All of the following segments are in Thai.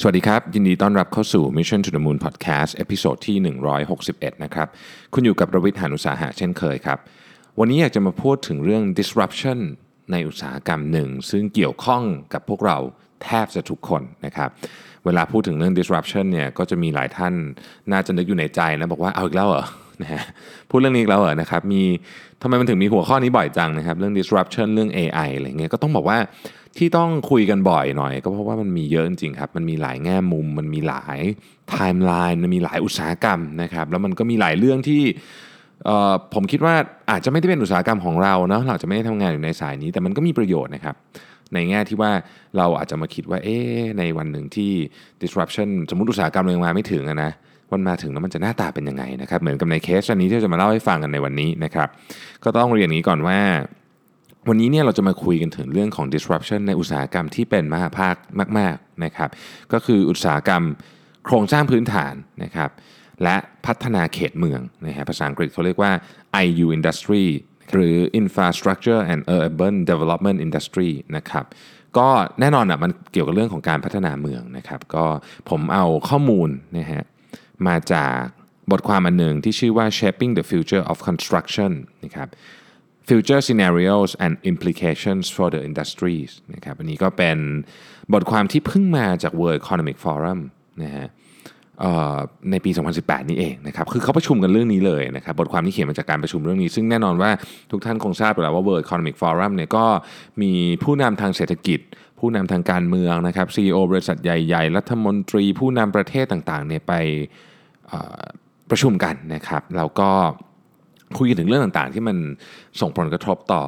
สวัสดีครับ ยินดีต้อนรับเข้าสู่ Mission to the Moon Podcast episode ที่ 161 นะครับ คุณอยู่กับรวิศ หาญอุตสาหะเช่นเคยครับ วันนี้อยากจะมาพูดถึงเรื่อง disruption ในอุตสาหกรรมหนึ่ง ซึ่งเกี่ยวข้องกับพวกเราแทบจะทุกคนนะครับ เวลาพูดถึงเรื่อง disruption เนี่ยก็จะมีหลายท่านน่าจะนึกอยู่ในใจนะบอกว่าเอาอีกแล้วเหรอนะฮะพูดเรื่องนี้อีกแล้วเหรอนะครับมีทำไมมันถึงมีหัวข้อนี้บ่อยจังนะครับ เรื่อง disruption เรื่อง AI อะไรเงี้ยก็ต้องบอกว่า ที่ต้องคุยกันบ่อยหน่อย ก็เพราะว่ามันมีเยอะจริงๆครับ มันมีหลายแง่มุม มันมีหลายไทม์ไลน์ มันมีหลายอุตสาหกรรมนะครับ แล้วมันก็มีหลายเรื่องที่ผมคิดว่าอาจจะไม่ได้เป็นอุตสาหกรรมของเราเนาะเราจะไม่ได้ทำงานอยู่ในสายนี้ แต่มันก็มีประโยชน์นะครับ ในแง่ที่ว่าเราอาจจะมาคิดว่าเอ๊ในวันหนึ่งที่ disruption สมมติอุตสาหกรรมเรายังมาไม่ถึงนะมันมาถึงแล้วมันจะหน้าตาเป็นยังไงนะครับ เหมือนกับในเคสอันนี้ที่จะมาเล่าให้ฟังกันในวันนี้นะครับ ก็ต้องเรียนอย่างนี้ก่อนว่า วันนี้เนี่ยเราจะมาคุยกันถึงเรื่องของ disruption ในอุตสาหกรรมที่เป็นมหาภาคมาก ๆนะครับ ก็คืออุตสาหกรรมโครงสร้างพื้นฐานนะครับ และพัฒนาเขตเมืองนะฮะภาษาอังกฤษเขาเรียกว่า IU industry หรือ infrastructure and urban development industry นะครับก็แน่นอนอะมันเกี่ยวกับเรื่องของการพัฒนาเมืองนะครับ ก็ผมเอาข้อมูลนะฮะมาจากบทความอันหนึ่งที่ชื่อว่า shaping the future of construction นะครับ Future Scenarios and Implications for the Industries นะครับอันนี้ก็เป็นบทความที่เพิ่งมาจาก World Economic Forum นะฮะในปี 2018 นี้เองนะครับ คือเขาประชุมกันเรื่องนี้เลยนะครับ บทความที่เขียนมาจากการประชุมเรื่องนี้ ซึ่งแน่นอนว่าทุกท่านคงทราบไปแล้วว่า World Economic Forum เนี่ยก็มีผู้นำทางเศรษฐกิจ ผู้นำทางการเมืองนะครับ CEO บริษัทใหญ่ๆ รัฐมนตรี ผู้นำประเทศต่างๆ เนี่ยไปประชุมกันนะครับ แล้วก็ คุยกันถึงเรื่องต่างๆ ที่มันส่งผลกระทบต่อ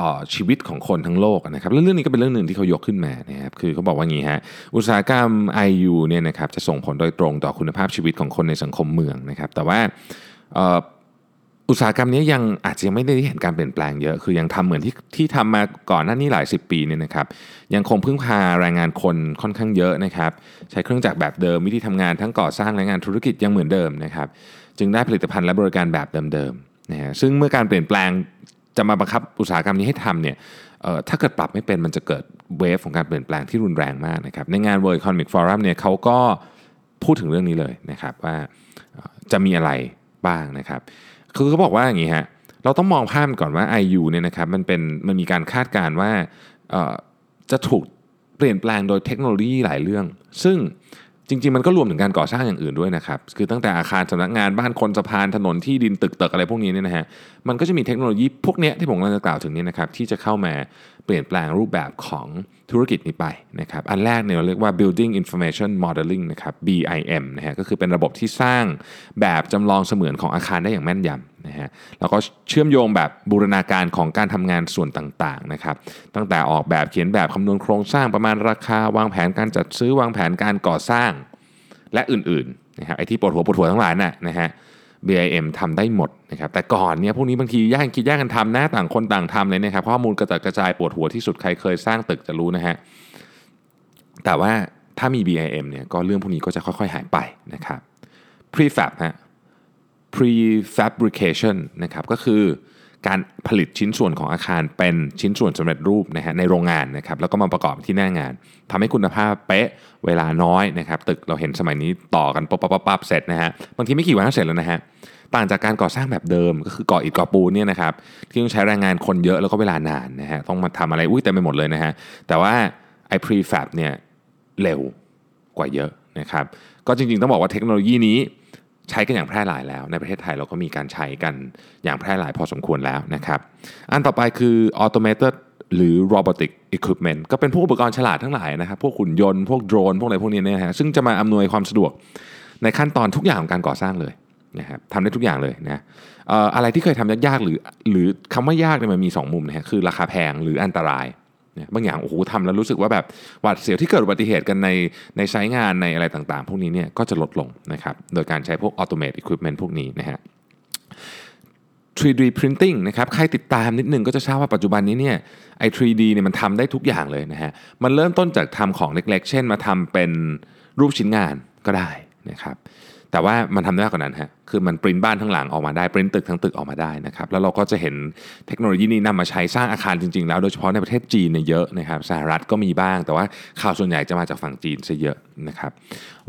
ต่อชีวิตของคนทั้งโลกนะครับเรื่องนี้ก็เป็นเรื่องหนึ่งที่เขายกขึ้นมานะครับคือเขาบอกว่างี้ฮะอุตสาหกรรม IU เนี่ยนะครับจะส่งผลโดยตรงต่อคุณภาพชีวิตของคนในสังคมเมืองนะครับ แต่ว่าอุตสาหกรรมนี้ยังอาจจะยังไม่ได้เห็นการเปลี่ยนแปลงเยอะ คือยังทำเหมือนที่ที่ทำมาก่อนหน้านี้หลาย 10 ปีเนี่ยนะครับ ยังคงพึ่งพาแรงงานคนค่อนข้างเยอะนะครับ ใช้เครื่องจักรแบบเดิมวิธีทำงานทั้งก่อสร้างและงานธุรกิจยังเหมือนเดิมนะครับ จึงได้ผลิตภัณฑ์และบริการแบบเดิมๆนะฮะซึ่งเมื่อการเปลี่ยนแปลงจะมาบังคับอุตสาหกรรมนี้ให้ทำเนี่ยถ้าเกิดปรับไม่เป็นมันจะเกิดเวฟของการเปลี่ยนแปลงที่รุนแรงมากนะครับในงาน World Economic Forum เนี่ยเขาก็พูดถึงเรื่องนี้เลยนะครับว่าจะมีอะไรบ้างนะครับคือเขาบอกว่าอย่างนี้ฮะเราต้องมองภาพก่อนว่า IU เนี่ยนะครับมันเป็นมันมีการคาดการณ์ว่าจะถูกเปลี่ยนแปลงโดยเทคโนโลยีหลายเรื่อง ซึ่ง จริง ๆ มันก็รวมถึงการก่อสร้างอย่างอื่นด้วยนะครับ คือตั้งแต่อาคารสำนักงานบ้านคนสะพานถนนที่ดินตึกตึกอะไรพวกนี้เนี่ยนะฮะมันก็จะมีเทคโนโลยีพวกนี้ที่ผมกำลังจะกล่าวถึงนี้นะครับที่จะเข้ามาเปลี่ยนแปลงรูปแบบของธุรกิจนี้ไปนะครับอันแรกเนี่ยเราเรียกว่า building information modeling นะครับ BIM นะฮะก็คือเป็นระบบที่สร้างแบบจำลองเสมือนของอาคารได้อย่างแม่นยำนะฮะแล้วก็เชื่อมโยงแบบบูรณาการของการทำงานส่วนต่างๆนะครับตั้งแต่ออกแบบเขียนแบบคำนวณโครงสร้างประมาณราคาวางแผนการจัดซื้อวางแผนการก่อสร้างและอื่นๆนะครับไอที่ปวดหัวปวดหัวทั้งหลายน่ะนะฮะ BIM ทำได้หมดนะครับแต่ก่อนเนี่ยพวกนี้บางทีแย่งคิดแย่งกันทำนะต่างคนต่างทำเลยนะครับข้อมูลกระจัดกระจายปวดหัวที่สุดใครเคยสร้างตึกจะรู้นะฮะแต่ว่าถ้ามี BIM เนี่ยก็เรื่องพวกนี้ก็จะค่อยๆ หายไปนะครับ prefab ฮะ prefabrication นะครับก็คือ การผลิตชิ้นส่วนของอาคารเป็นชิ้นส่วนสำเร็จรูปนะฮะในโรงงานนะครับแล้วก็มาประกอบที่หน้างานทำให้คุณภาพเป๊ะเวลาน้อยนะครับตึกเราเห็นสมัยนี้ต่อกันปั๊บปั๊บปั๊บเสร็จนะฮะบางทีไม่กี่วันก็เสร็จแล้วนะฮะต่างจากการก่อสร้างแบบเดิมก็คือก่ออิฐก่อปูนเนี่ยนะครับที่ต้องใช้แรงงานคนเยอะแล้วก็เวลานานนะฮะต้องมาทำอะไรอุ้ยเต็มไปหมดเลยนะฮะแต่ว่าไอ้ prefab เนี่ยเร็วกว่าเยอะนะครับก็จริงๆต้องบอกว่าเทคโนโลยีนี้ ใช้กันอย่างแพร่หลายแล้ว ในประเทศไทยเราก็มีการใช้กันอย่างแพร่หลายพอสมควรแล้วนะครับ อันต่อไปคือ automated หรือ robotic equipment ก็เป็นพวกอุปกรณ์ฉลาดทั้งหลายนะครับ พวกหุ่นยนต์ พวกโดรน พวกอะไรพวกนี้นะฮะซึ่งจะมาอำนวยความสะดวกในขั้นตอนทุกอย่างของการก่อสร้างเลยนะครับทำได้ทุกอย่างเลยนะอะไรที่เคยทำยากๆหรือ หรือคำว่ายากเนี่ยมันมี 2 มุมนะฮะคือราคาแพงหรืออันตราย บางอย่างโอ้โหทำแล้วรู้สึกว่าแบบหวาดเสียวที่เกิดอุบัติเหตุกันในในใช้งานในอะไรต่างๆ พวกนี้เนี่ยก็จะลดลงนะครับโดยการใช้พวก automate equipment พวกนี้นะฮะ 3D printing นะครับ ใครติดตามนิดนึงก็จะทราบว่าปัจจุบันนี้เนี่ยไอ้ 3D เนี่ยมันทำได้ทุกอย่างเลยนะฮะ มันเริ่มต้นจากทำของเล็กๆ เช่นมาทำเป็นรูปชิ้นงานก็ได้นะครับ แต่ว่ามันทำได้กว่านั้นฮะคือมันปริ้นบ้านทั้งหลังออกมาได้ปริ้นตึกทั้งตึกออกมาได้นะครับแล้วเราก็จะเห็นเทคโนโลยีนี้นำมาใช้สร้างอาคารจริงๆ แล้วโดยเฉพาะในประเทศจีนเนี่ยเยอะนะครับสหรัฐก็มีบ้าง แต่ว่าข่าวส่วนใหญ่จะมาจากฝั่งจีนซะเยอะนะครับ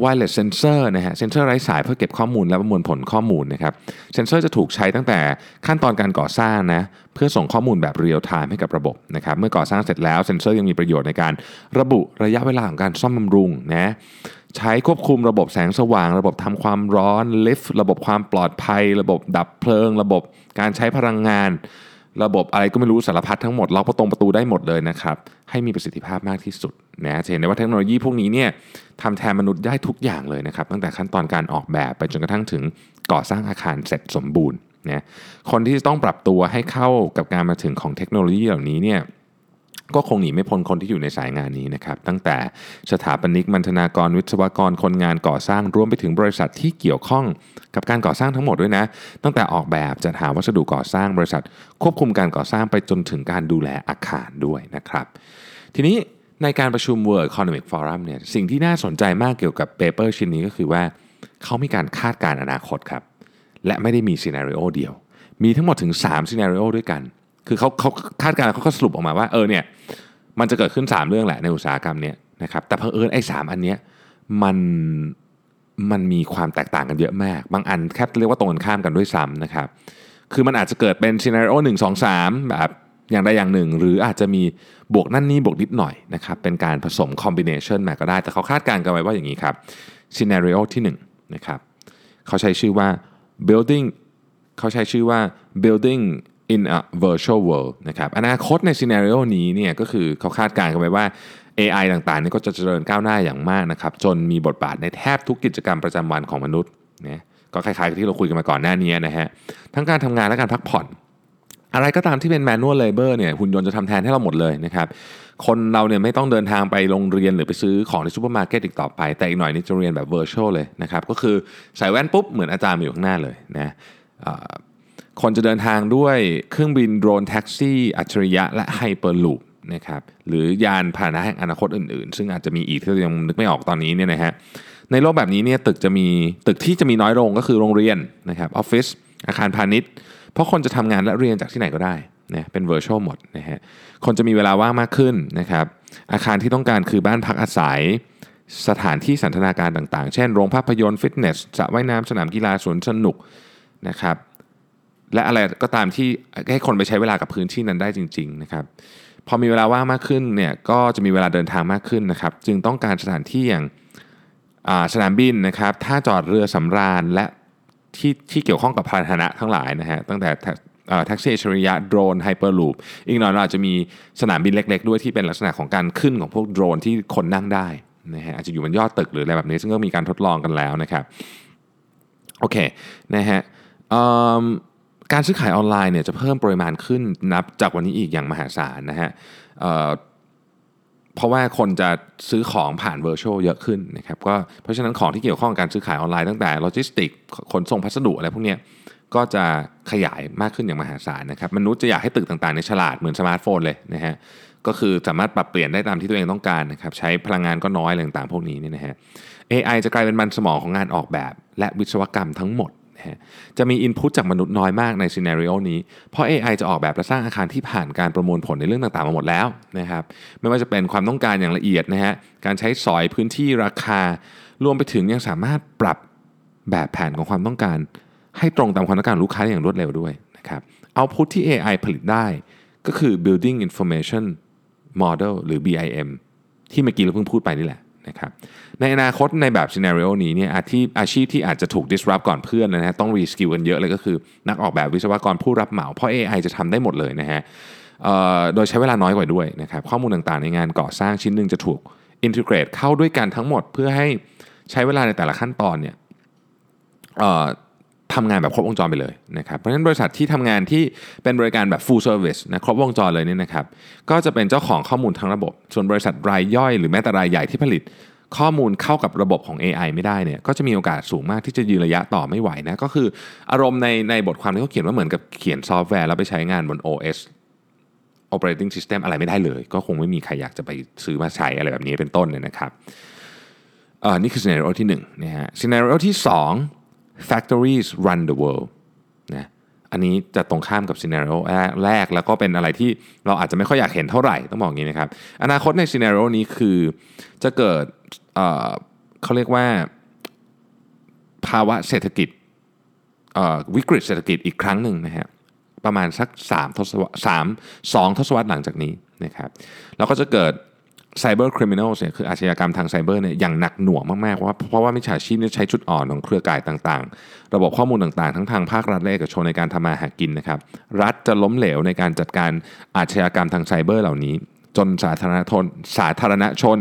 wireless sensor นะฮะเซนเซอร์ไร้สายเพื่อเก็บข้อมูลและประมวลผลข้อมูลนะครับเซนเซอร์จะถูกใช้ตั้งแต่ขั้นตอนการก่อสร้างนะเพื่อส่งข้อมูลแบบ real-time ให้กับระบบนะครับเมื่อก่อสร้างเสร็จแล้วเซนเซอร์ยังมีประโยชน์ในการระบุระยะเวลาของการซ่อมบำรุงนะ ใช้ควบคุมระบบแสงสว่าง ระบบทำความร้อนลิฟต์ระบบความปลอดภัย ระบบดับเพลิง ระบบการใช้พลังงาน ระบบอะไรก็ไม่รู้สารพัดทั้งหมดล็อกประตูประตูได้หมดเลยนะครับ ให้มีประสิทธิภาพมากที่สุดนะเห็นได้ว่าเทคโนโลยีพวกนี้เนี่ยทำแทนมนุษย์ได้ทุกอย่างเลยนะครับ ตั้งแต่ขั้นตอนการออกแบบไปจนกระทั่งถึงก่อสร้างอาคารเสร็จสมบูรณ์นะคนที่จะต้องปรับตัวให้เข้ากับการมาถึงของเทคโนโลยีเหล่านี้เนี่ย ก็คงหนีไม่พ้นคนที่อยู่ในสายงานนี้นะครับ ตั้งแต่สถาปนิก มันธนากร วิศวกร คนงานก่อสร้าง รวมไปถึงบริษัทที่เกี่ยวข้องกับการก่อสร้างทั้งหมดด้วยนะ ตั้งแต่ออกแบบจัดหาวัสดุก่อสร้าง บริษัท ควบคุมการก่อสร้างไปจนถึงการดูแลอาคารด้วยนะครับ ทีนี้ในการประชุม World Economic Forum เนี่ยสิ่งที่น่าสนใจมากเกี่ยวกับ paper ชิ้นนี้ก็คือว่าเขามีการคาดการณ์อนาคตครับและไม่ได้มี scenario เดียว มีทั้งหมดถึง3 scenario ด้วยกัน คือเขาเขาคาดการณ์เขาก็สรุปออกมาว่าเออเนี่ยมันจะเกิดขึ้น 3 เรื่องแหละในอุตสาหกรรมเนี้ยนะครับแต่เผอิญไอ้สามอันเนี้ยมันมันมีความแตกต่างกันเยอะมาก บางอันแค่เรียกว่าตรงกันข้ามกันด้วยซ้ำนะครับคือมันอาจจะเกิดเป็น scenario หนึ่งสองสามแบบอย่างใดอย่างหนึ่ง หรืออาจจะมีบวกนั่นนี่บวกนิดหน่อยนะครับเป็นการผสม combination มาก็ได้ แต่เขาคาดการณ์กันไว้ว่าอย่างนี้ครับ scenario ที่1นะครับเขาใช้ชื่อว่า building เขาใช้ชื่อว่า building in a virtual world นะครับอนาคตใน scenario นี้เนี่ยก็คือเขาคาดการณ์กันไว้ว่า AI ต่างๆนี่ก็จะเจริญก้าวหน้าอย่างมากนะครับจนมีบทบาทในแทบทุกกิจกรรมประจำวันของมนุษย์นะก็คล้ายๆกับที่เราคุยกันมาก่อนหน้านี้นะฮะทั้งการทำงานและการพักผ่อน อะไรก็ตามที่เป็น manual labor เนี่ยหุ่นยนต์จะทำแทนให้เราหมดเลยนะครับคนเราเนี่ยไม่ต้องเดินทางไปโรงเรียนหรือไปซื้อของในซูเปอร์มาร์เก็ตอีกต่อไป แต่อีกหน่อยนี่จะเรียนแบบ virtual เลยนะครับก็คือใส่แว่นปุ๊บเหมือนอาจารย์อยู่ข้างหน้าเลยนะ คนจะเดินทางด้วยเครื่องบินโดรนแท็กซี่ อัจฉริยะและ hyperloopนะครับหรือยานพาหนะแห่งอนาคตอื่นๆ ซึ่งอาจจะมีอีกที่เรายังนึกไม่ออกตอนนี้เนี่ยนะฮะในโลกแบบนี้เนี่ยตึกจะมีตึกที่จะมีน้อยลงก็คือโรงเรียนนะครับออฟฟิศอาคารพาณิชย์ เพราะคนจะทำงานและเรียนจากที่ไหนก็ได้นะเป็น virtual หมดนะฮะคนจะมีเวลาว่างมากขึ้นนะครับอาคารที่ต้องการคือบ้านพักอาศัยสถานที่สันทนาการต่างๆ เช่น โรงภาพยนตร์ฟิตเนสสระว่ายน้ำสนามกีฬาสวนสนุกนะครับ และอะไรก็ตามที่ให้คนไปใช้เวลากับพื้นที่นั้นได้จริง ๆ นะครับ พอมีเวลาว่างมากขึ้นเนี่ยก็จะมีเวลาเดินทางมากขึ้นนะครับ จึงต้องการสถานที่อย่างสนามบินนะครับท่าจอดเรือสำราญและที่ที่เกี่ยวข้องกับพาหนะทั้งหลายนะฮะตั้งแต่แท็กซี่อัจฉริยะโดรน hyperloop อีกหน่อยเราอาจจะมีสนามบินเล็ก ๆ ด้วยที่เป็นลักษณะของการขึ้นของพวกโดรนที่คนนั่งได้นะฮะอาจจะอยู่บนยอดตึกหรืออะไรแบบนี้ ซึ่งก็มีการทดลองกันแล้วนะครับ โอเคนะฮะ การซื้อขายออนไลน์เนี่ยจะเพิ่มปริมาณขึ้นนับจากวันนี้อีกอย่างมหาศาลนะฮะเเพราะว่าคนจะซื้อของผ่าน virtual เยอะขึ้นนะครับก็เพราะฉะนั้นของที่เกี่ยวข้องกับการซื้อขายออนไลน์ตั้งแต่โลจิสติกขนส่งพัสดุอะไรพวกนี้ก็จะขยายมากขึ้นอย่างมหาศาลนะครับมนุษย์จะอยากให้ตึกต่างๆในฉลาดเหมือนสมาร์ทโฟนเลยนะฮะก็คือสามารถปรับเปลี่ยนได้ตามที่ตัวเองต้องการนะครับใช้พลังงานก็น้อยอะไรต่างๆพวกนี้นี่นะฮะ AI จะกลายเป็นมันสมองของงานออกแบบ และวิศวกรรมทั้งหมด จะมีอินพุตจากมนุษย์น้อยมากในซีนารีโอนี้ เพราะ AI จะออกแบบและสร้างอาคารที่ผ่านการประมวลผลในเรื่องต่างๆมาหมดแล้วนะครับไม่ว่าจะเป็นความต้องการอย่างละเอียดนะฮะการใช้สอยพื้นที่ราคา รวมไปถึงยังสามารถปรับแบบแผนของความต้องการ ให้ตรงตามความต้องการลูกค้าอย่างรวดเร็วด้วยนะครับเอาพุทที่ AI ผลิตได้ก็คือ building information model หรือ BIM ที่เมื่อกี้เราเพิ่งพูดไปนี่แหละ นะครับในอนาคตในแบบ scenario นี้เนี่ยอาชีพอาชีพที่อาจจะถูก disrupt ก่อนเพื่อนนะฮะต้อง reskill กันเยอะเลยก็คือนักออกแบบวิศวกรผู้รับเหมาเพราะ AI จะทำได้หมดเลยนะฮะโดยใช้เวลาน้อยกว่าด้วยนะครับข้อมูลต่างๆ ในงานก่อสร้างชิ้นหนึ่งจะถูก integrate เข้าด้วยกันทั้งหมดเพื่อให้ใช้เวลาในแต่ละขั้นตอนเนี่ย ทำงานแบบครบวงจรไปเลยนะครับ เพราะฉะนั้นบริษัทที่ทำงานที่เป็นบริการแบบ full service นะครบวงจรเลยเนี่ยนะครับก็จะเป็นเจ้าของข้อมูลทั้งระบบ ส่วนบริษัทรายย่อย หรือแม้แต่รายใหญ่ที่ผลิตข้อมูลเข้ากับระบบของ AI ไม่ได้เนี่ยก็จะมีโอกาสสูงมากที่จะยืนระยะต่อไม่ไหวนะก็คืออารมณ์ในในบทความที่เขาเขียนว่าเหมือนกับเขียนซอฟต์แวร์แล้วไปใช้งานบน OS operating system อะไรไม่ได้เลย ก็คงไม่มีใครอยากจะไปซื้อมาใช้อะไรแบบนี้เป็นต้นเลยนะครับเออนี่คือ scenario ที่1นะฮะ scenario ที่ 2 factories run the world นะอันนี้จะตรงข้ามกับ scenario แรกแล้วก็เป็นอะไรที่เราอาจจะไม่ค่อยอยากเห็นเท่าไหร่ต้องบอกอย่างนี้นะครับ อนาคตใน scenario นี้คือจะเกิดเเขาเรียกว่าภาวะเศรษฐกิจวิกฤตเศรษฐกิจอีกครั้งหนึ่งนะฮะประมาณสัก3ทศวรรษ3 2ทศวรรษหลังจากนี้นะครับแล้วก็จะเกิด cyber criminal เนี่ยคืออาชญากรรมทางไซเบอร์เนี่ยอย่างหนักหน่วงมากๆเพราะว่าเพราะว่ามิจฉาชีพเนี่ยใช้จุดอ่อนของเครือข่ายต่างๆ ระบบข้อมูลต่างๆ ทั้งทางภาครัฐและเอกชนในการทำมาหากินนะครับ รัฐจะล้มเหลวในการจัดการอาชญากรรมทางไซเบอร์เหล่านี้ จนสาธารณชนสาธารณชน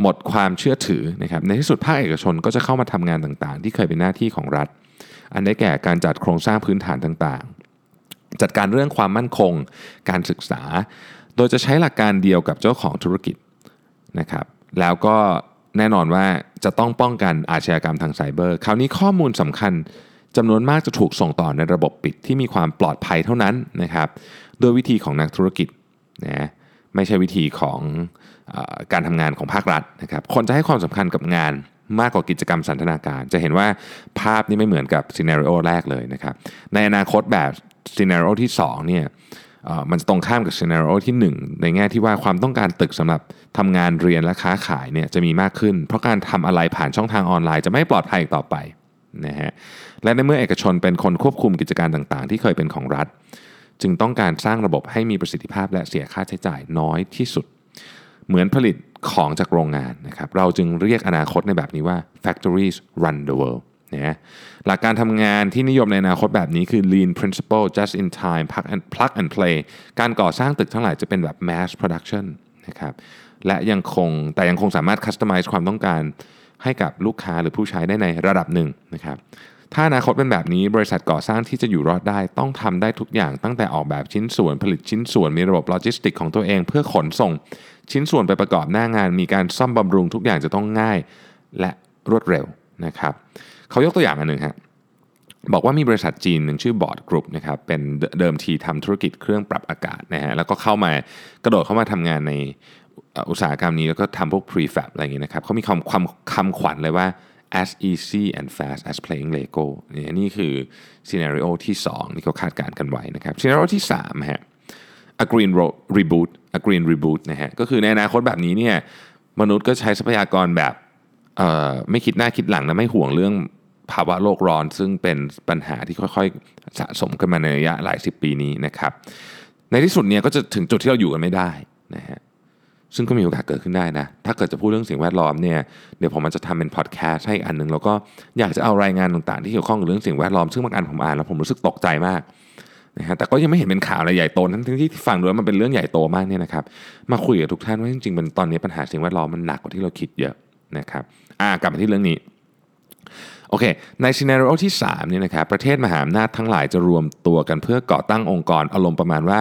หมดความเชื่อถือนะครับในที่สุดภาคเอกชนก็จะเข้ามาทำงานต่างๆ ที่เคยเป็นหน้าที่ของรัฐ อันได้แก่การจัดโครงสร้างพื้นฐานต่างๆ จัดการเรื่องความมั่นคง การศึกษา โดยจะใช้หลักการเดียวกับเจ้าของธุรกิจ นะครับแล้วก็แน่นอนว่าจะต้องป้องกันอาชญากรรมทางไซเบอร์ คราวนี้ข้อมูลสำคัญจำนวนมากจะถูกส่งต่อในระบบปิดที่มีความปลอดภัยเท่านั้นนะครับโดยวิธีของนักธุรกิจนะไม่ใช่วิธีของอการทำงานของภาครัฐนะครับคนจะให้ความสำคัญกับงานมากกว่ากิจกรรมสันทนาการ จะเห็นว่าภาพนี้ไม่เหมือนกับ scenario แรกเลยนะครับในอนาคตแบบ scenario ที่2เนี่ย มันจะตรงข้ามกับ scenario ที่ 1 ในแง่ที่ว่าความต้องการตึกสำหรับทำงานเรียนและค้าขายเนี่ยจะมีมากขึ้น เพราะการทำอะไรผ่านช่องทางออนไลน์จะไม่ปลอดภัยอีกต่อไปนะฮะและในเมื่อเอกชนเป็นคนควบคุมกิจการต่างๆ ที่เคยเป็นของรัฐ จึงต้องการสร้างระบบให้มีประสิทธิภาพและเสียค่าใช้จ่ายน้อยที่สุด เหมือนผลิตของจากโรงงานนะครับเราจึงเรียกอนาคตในแบบนี้ว่า factories run the world นะหลักการทำงานที่นิยมในอนาคตแบบนี้คือ lean principle just in time plug and plug and play การก่อสร้างตึกทั้งหลายจะเป็นแบบ mass production นะครับและยังคงแต่ยังคงสามารถ customize ความต้องการให้กับลูกค้าหรือผู้ใช้ได้ในระดับหนึ่งนะครับถ้าอนาคตเป็นแบบนี้บริษัทก่อสร้างที่จะอยู่รอดได้ ต้องทำได้ทุกอย่างตั้งแต่ออกแบบชิ้นส่วนผลิตชิ้นส่วนมีระบบโลจิสติกของตัวเอง เพื่อขนส่งชิ้นส่วนไปประกอบหน้างาน มีการซ่อมบำรุงทุกอย่างจะต้องง่ายและรวดเร็วนะครับ เขายกตัวอย่างอันหนึ่งฮะบอกว่ามีบริษัทจีนหนึ่งชื่อบอร์ดกรุ๊ปนะครับเป็นเดิมทีทำธุรกิจเครื่องปรับอากาศนะฮะแล้วก็เข้ามากระโดดเข้ามาทำงานในอุตสาหกรรมนี้แล้วก็ทำพวก prefab อะไรอย่างนี้ยนะครับเขามีคำคำคำขวัญเลยว่า as easy and fast as playing Lego นี่นี่คือ scenario ที่ 2 ที่เขาคาดการณ์กันไว้นะครับ scenario ที่3ฮะ a green reboot a green reboot นะฮะก็คือในอนาคตแบบนี้เนี่ยมนุษย์ก็ใช้ทรัพยากรแบบไม่คิดหน้าคิดหลังนะไม่ห่วงเรื่อง ภาวะโลกร้อน ซึ่งเป็นปัญหาที่ค่อยๆสะสมกันมาในระยะหลายสิบปีนี้นะครับ ในที่สุดเนี่ยก็จะถึงจุดที่เราอยู่กันไม่ได้นะฮะซึ่งก็มีโอกาสเกิดขึ้นได้นะ ถ้าเกิดจะพูดเรื่องสิ่งแวดล้อมเนี่ยเดี๋ยวผมมันจะทำเป็นพอดแคสต์ให้อันนึง แล้วก็อยากจะเอารายงานต่างๆ ที่เกี่ยวข้องกับเรื่องสิ่งแวดล้อมซึ่งบางอันผมอ่านแล้วผมรู้สึกตกใจมากนะฮะแต่ก็ยังไม่เห็นเป็นข่าวอะไรใหญ่โตทั้งที่ฟังดูแล้วมันเป็นเรื่องใหญ่โตมากเนี่ยนะครับมาคุยกับทุกท่านว่าจริงๆมันตอนนี้ปัญหาสิ่งแวดล้อมมันหนักกว่าที่เราคิดเยอะนะครับอ่ากลับมาที่เรื่องนี้ โอเค ในซีนารีโอที่3เนี่ยนะครับประเทศมหาอำนาจทั้งหลายจะรวมตัวกันเพื่อก่อตั้งองค์กรอารมณ์ประมาณว่า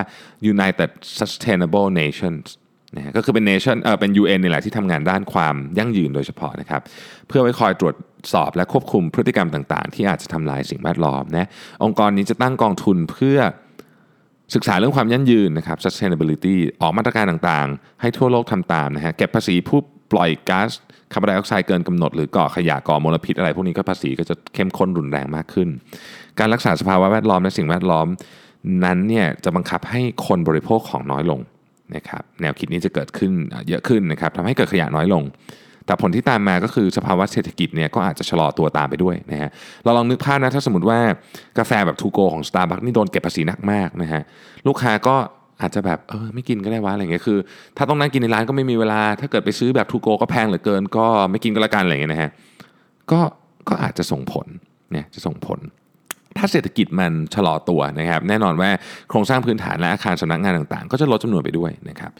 United Sustainable Nations นะก็คือเป็น nation เออเป็น UN นี่แหละที่ทำงานด้านความยั่งยืนโดยเฉพาะนะครับเพื่อไว้คอยตรวจสอบและควบคุมพฤติกรรมต่างๆ ที่อาจจะทำลายสิ่งแวดล้อมนะองค์กรนี้จะตั้งกองทุนเพื่อศึกษาเรื่องความยั่งยืนนะครับ sustainability ออกมาตรการต่างๆ ให้ทั่วโลกทำตามนะฮะเก็บภาษีผู้ ปล่อยก๊าซคาร์บอนไดออกไซด์เกินกำหนดหรือก่อขยะก่อมลพิษอะไร พวกนี้ก็ภาษีก็จะเข้มข้นรุนแรงมากขึ้น การรักษาสภาวะแวดล้อมและสิ่งแวดล้อมนั้นเนี่ยจะบังคับให้คนบริโภคของน้อยลงนะครับแนวคิดนี้จะเกิดขึ้นเยอะขึ้นนะครับทำให้เกิดขยะน้อยลง แต่ผลที่ตามมาก็คือสภาวะเศรษฐกิจเนี่ยก็อาจจะชะลอตัวตามไปด้วยนะฮะเราลองนึกภาพนะถ้าสมมติว่ากาแฟแบบทูโกของ Starbucks นี่โดนเก็บภาษีหนักมากนะฮะลูกค้าก็ อาจจะแบบเออไม่กินก็ได้วะอะไรเงี้ยคือ ถ้าต้องนั่งกินในร้านก็ไม่มีเวลา ถ้าเกิดไปซื้อแบบทูโกก็แพงเหลือเกิน ก็ไม่กินก็แล้วกันอะไรเงี้ยนะฮะก็ก็อาจจะส่งผลเนี่ยจะส่งผล ถ้าเศรษฐกิจมันชะลอตัวนะครับ แน่นอนว่าโครงสร้างพื้นฐานและอาคารสำนักงานต่างๆ ก็จะลดจำนวนไปด้วยนะครับ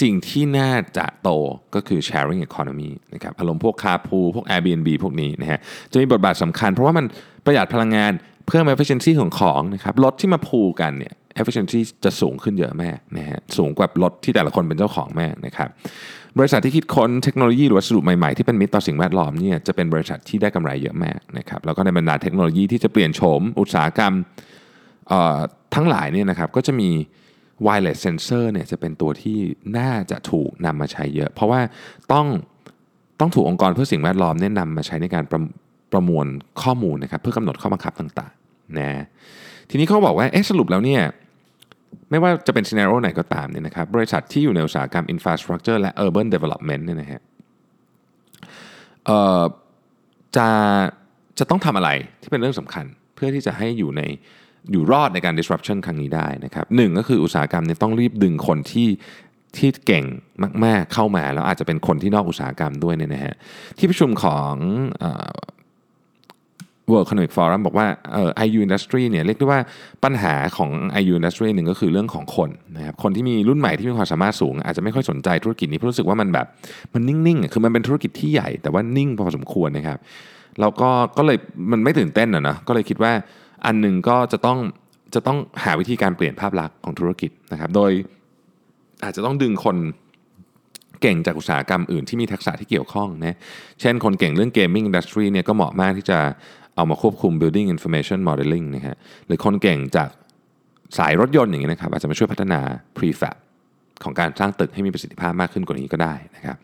สิ่งที่น่าจะโตก็คือ sharing economy นะครับอารมณ์พวกคาพูพวก Airbnb พวกนี้นะฮะจะมีบทบาทสำคัญ เพราะว่ามันประหยัดพลังงานเพิ่ม efficiency ของของนะครับรถที่มาพูกันเนี่ย efficiency จะสูงขึ้นเยอะแม่นะฮะสูงกว่ารถที่แต่ละคนเป็นเจ้าของแม่นะครับบริษัทที่คิดค้นเทคโนโลยีหรือวัสดุใหม่ ๆ ที่เป็นมิตรต่อสิ่งแวดล้อมเนี่ยจะเป็นบริษัทที่ได้กำไรเยอะมากนะครับแล้วก็ในบรรดาเทคโนโลยีที่จะเปลี่ยนโฉมอุตสาหกรรมทั้งหลายเนี่ยนะครับก็จะมี wireless sensor เนี่ยจะเป็นตัวที่น่าจะถูกนำมาใช้เยอะ เพราะว่าต้องต้องถูกองค์กรเพื่อสิ่งแวดล้อมแนะนำมาใช้ในการประประมวลข้อมูลนะครับเพื่อกำหนดข้อบังคับต่างๆนะทีนี้เขาบอกว่าเอ๊ะสรุปแล้วเนี่ย ไม่ว่าจะเป็นซีนารโอไหนก็ตามเนี่ยนะครับบริษัทที่อยู่ในอุตสาหกรรม infrastructure และ urban development เนี่ยนะฮะจะจะต้องทำอะไรที่เป็นเรื่องสำคัญเพื่อที่จะให้อยู่ในอยู่รอดในการ disruption ครั้งนี้ได้นะครับหนึ่งก็คืออุตสาหกรรมเนี่ยต้องรีบดึงคนที่ที่เก่งมาก ๆเข้ามา แล้วอาจจะเป็นคนที่นอกอุตสาหกรรมด้วยเนี่ยนะฮะที่ประชุมของ World Economic Forum บอกว่าเอ่อ IU Industry เนี่ยเรียกได้ว่าปัญหาของ IU Industry หนึ่งก็คือเรื่องของคนนะครับคนที่มีรุ่นใหม่ที่มีความสามารถสูง อาจจะไม่ค่อยสนใจธุรกิจนี้เพราะรู้สึกว่ามันแบบมันนิ่งๆอะคือมันเป็นธุรกิจที่ใหญ่แต่ว่านิ่งพอสมควรนะครับแล้วก็ก็เลยมันไม่ตื่นเต้นอะนะก็เลยคิดว่าอันหนึ่งก็จะต้องจะต้องหาวิธีการเปลี่ยนภาพลักษณ์ของธุรกิจนะครับโดยอาจจะต้องดึงคนเก่งจากอุตสาหกรรมอื่นที่มีทักษะที่เกี่ยวข้องนะ เช่นคนเก่งเรื่อง Gaming Industry เนี่ยก็เหมาะมากที่จะ เอามาควบคุม Building Information Modeling นะฮะหรือคนเก่งจากสายรถยนต์อย่างนี้นะครับอาจจะมาช่วยพัฒนา Prefab ของการสร้างตึกให้มีประสิทธิภาพมากขึ้นกว่านี้ก็ได้นะครับ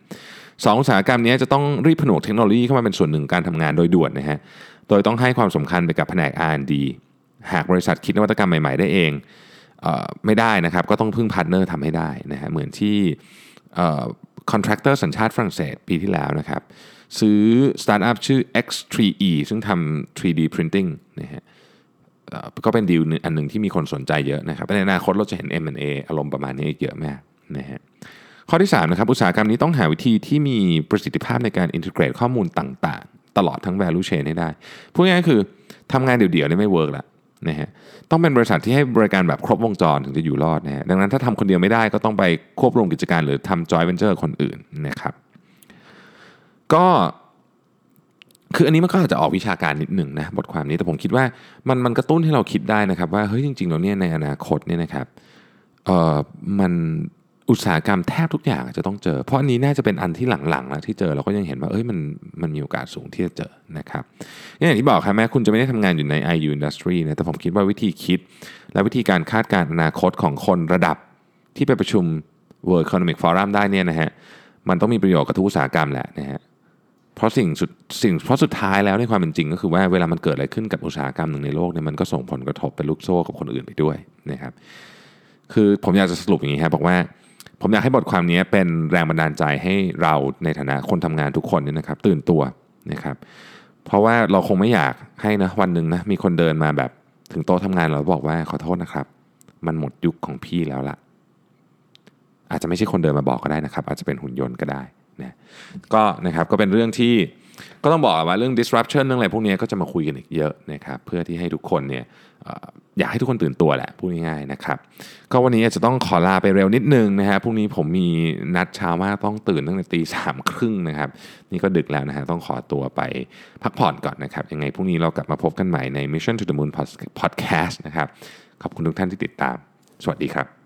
สองอุตสาหกรรมนี้จะต้องรีบผนวกเทคโนโลยีเข้ามาเป็นส่วนหนึ่งการทำงานโดยด่วนนะฮะโดยต้องให้ความสำคัญไปกับแผนก R&D หากบริษัทคิดนวัตกรรมใหม่ ๆ ได้เองเออไม่ได้นะครับก็ต้องพึ่ง partner ทำให้ได้นะฮะเหมือนที่ contractor สัญชาติฝรั่งเศสปีที่แล้วนะครับ ซื้อสตาร์ทอัพชื่อ XtreeE ซึ่งทำ 3D printing นะฮะก็เป็นดีลอันหนึ่งที่มีคนสนใจเยอะนะครับในอนาคตเราจะเห็น M&A อารมณ์ประมาณนี้เยอะมากนะฮะข้อที่3นะครับอุตสาหกรรมนี้ต้องหาวิธีที่มีประสิทธิภาพในการ integrate ข้อมูลต่างๆ ตลอดทั้ง value chain ให้ได้พูดง่ายๆคือทำงานเดี่ยวๆนี่ไม่ work ละนะฮะต้องเป็นบริษัทที่ให้บริการแบบครบวงจรถึงจะอยู่รอดนะฮะดังนั้นถ้าทำคนเดียวไม่ได้ก็ต้องไปควบรวมกิจการหรือทำ joint venture กับคนอื่นนะครับ ก็คืออันนี้มันก็อาจจะออกวิชาการนิดหนึ่งนะบทความนี้แต่ผมคิดว่ามันมันกระตุ้นให้เราคิดได้นะครับ ว่าเฮ้ยจริงๆแล้วเนี่ยในอนาคตเนี่ยนะครับเอ่อมันอุตสาหกรรมแทบทุกอย่างจะต้องเจอ เพราะอันนี้น่าจะเป็นอันที่หลังๆแล้วที่เจอเราก็ยังเห็นว่าเอ้ยมันมันมีโอกาสสูงที่จะเจอนะครับอย่างที่บอกครับแม้คุณจะไม่ได้ทำงานอยู่ใน IU Industry นะแต่ผมคิดว่าวิธีคิด และวิธีการคาดการณ์อนาคตของคนระดับที่ไปประชุม World Economic Forum ได้เนี่ยนะฮะมันต้องมีประโยชน์กับทุกอุตสาหกรรมแหละนะฮะ เพราะสิ่งสุดสิ่งเพราะสุดท้ายแล้วในความเป็นจริงก็คือว่าเวลามันเกิดอะไรขึ้นกับอุตสาหกรรมหนึ่งในโลกเนี่ยมันก็ส่งผลกระทบเป็นลูกโซ่กับคนอื่นไปด้วยนะครับคือผมอยากจะสรุปอย่างนี้ครับบอกว่า ผมอยากให้บทความนี้เป็นแรงบันดาลใจให้เราในฐานะคนทำงานทุกคนเนี่ยนะครับ ตื่นตัวนะครับเพราะว่าเราคงไม่อยากให้นะวันหนึ่งนะมีคนเดินมาแบบถึงโต๊ะทำงานเราบอกว่าขอโทษนะครับ มันหมดยุคของพี่แล้วล่ะ อาจจะไม่ใช่คนเดินมาบอกก็ได้นะครับ อาจจะเป็นหุ่นยนต์ก็ได้ นะก็นะครับก็เป็นเรื่องที่ก็ต้องบอกว่าเรื่อง disruption เรื่องอะไรพวกนี้ก็จะมาคุยกันอีกเยอะนะครับเพื่อที่ให้ทุกคนเนี่ยเอ่ออยากให้ทุกคนตื่นตัวแหละพูดง่ายๆนะครับก็วันนี้อาจจะต้องขอลาไปเร็วนิดนึงนะฮะพรุ่งนี้ผมมีนัดเช้ามากต้องตื่นตั้งแต่ตีสามครึ่งนะครับนี่ก็ดึกแล้วนะฮะต้องขอตัวไปพักผ่อนก่อนนะครับยังไงพรุ่งนี้เรากลับมาพบกันใหม่ใน Mission to the Moon Podcast นะครับขอบคุณทุกท่านที่ติดตาม สวัสดีครับ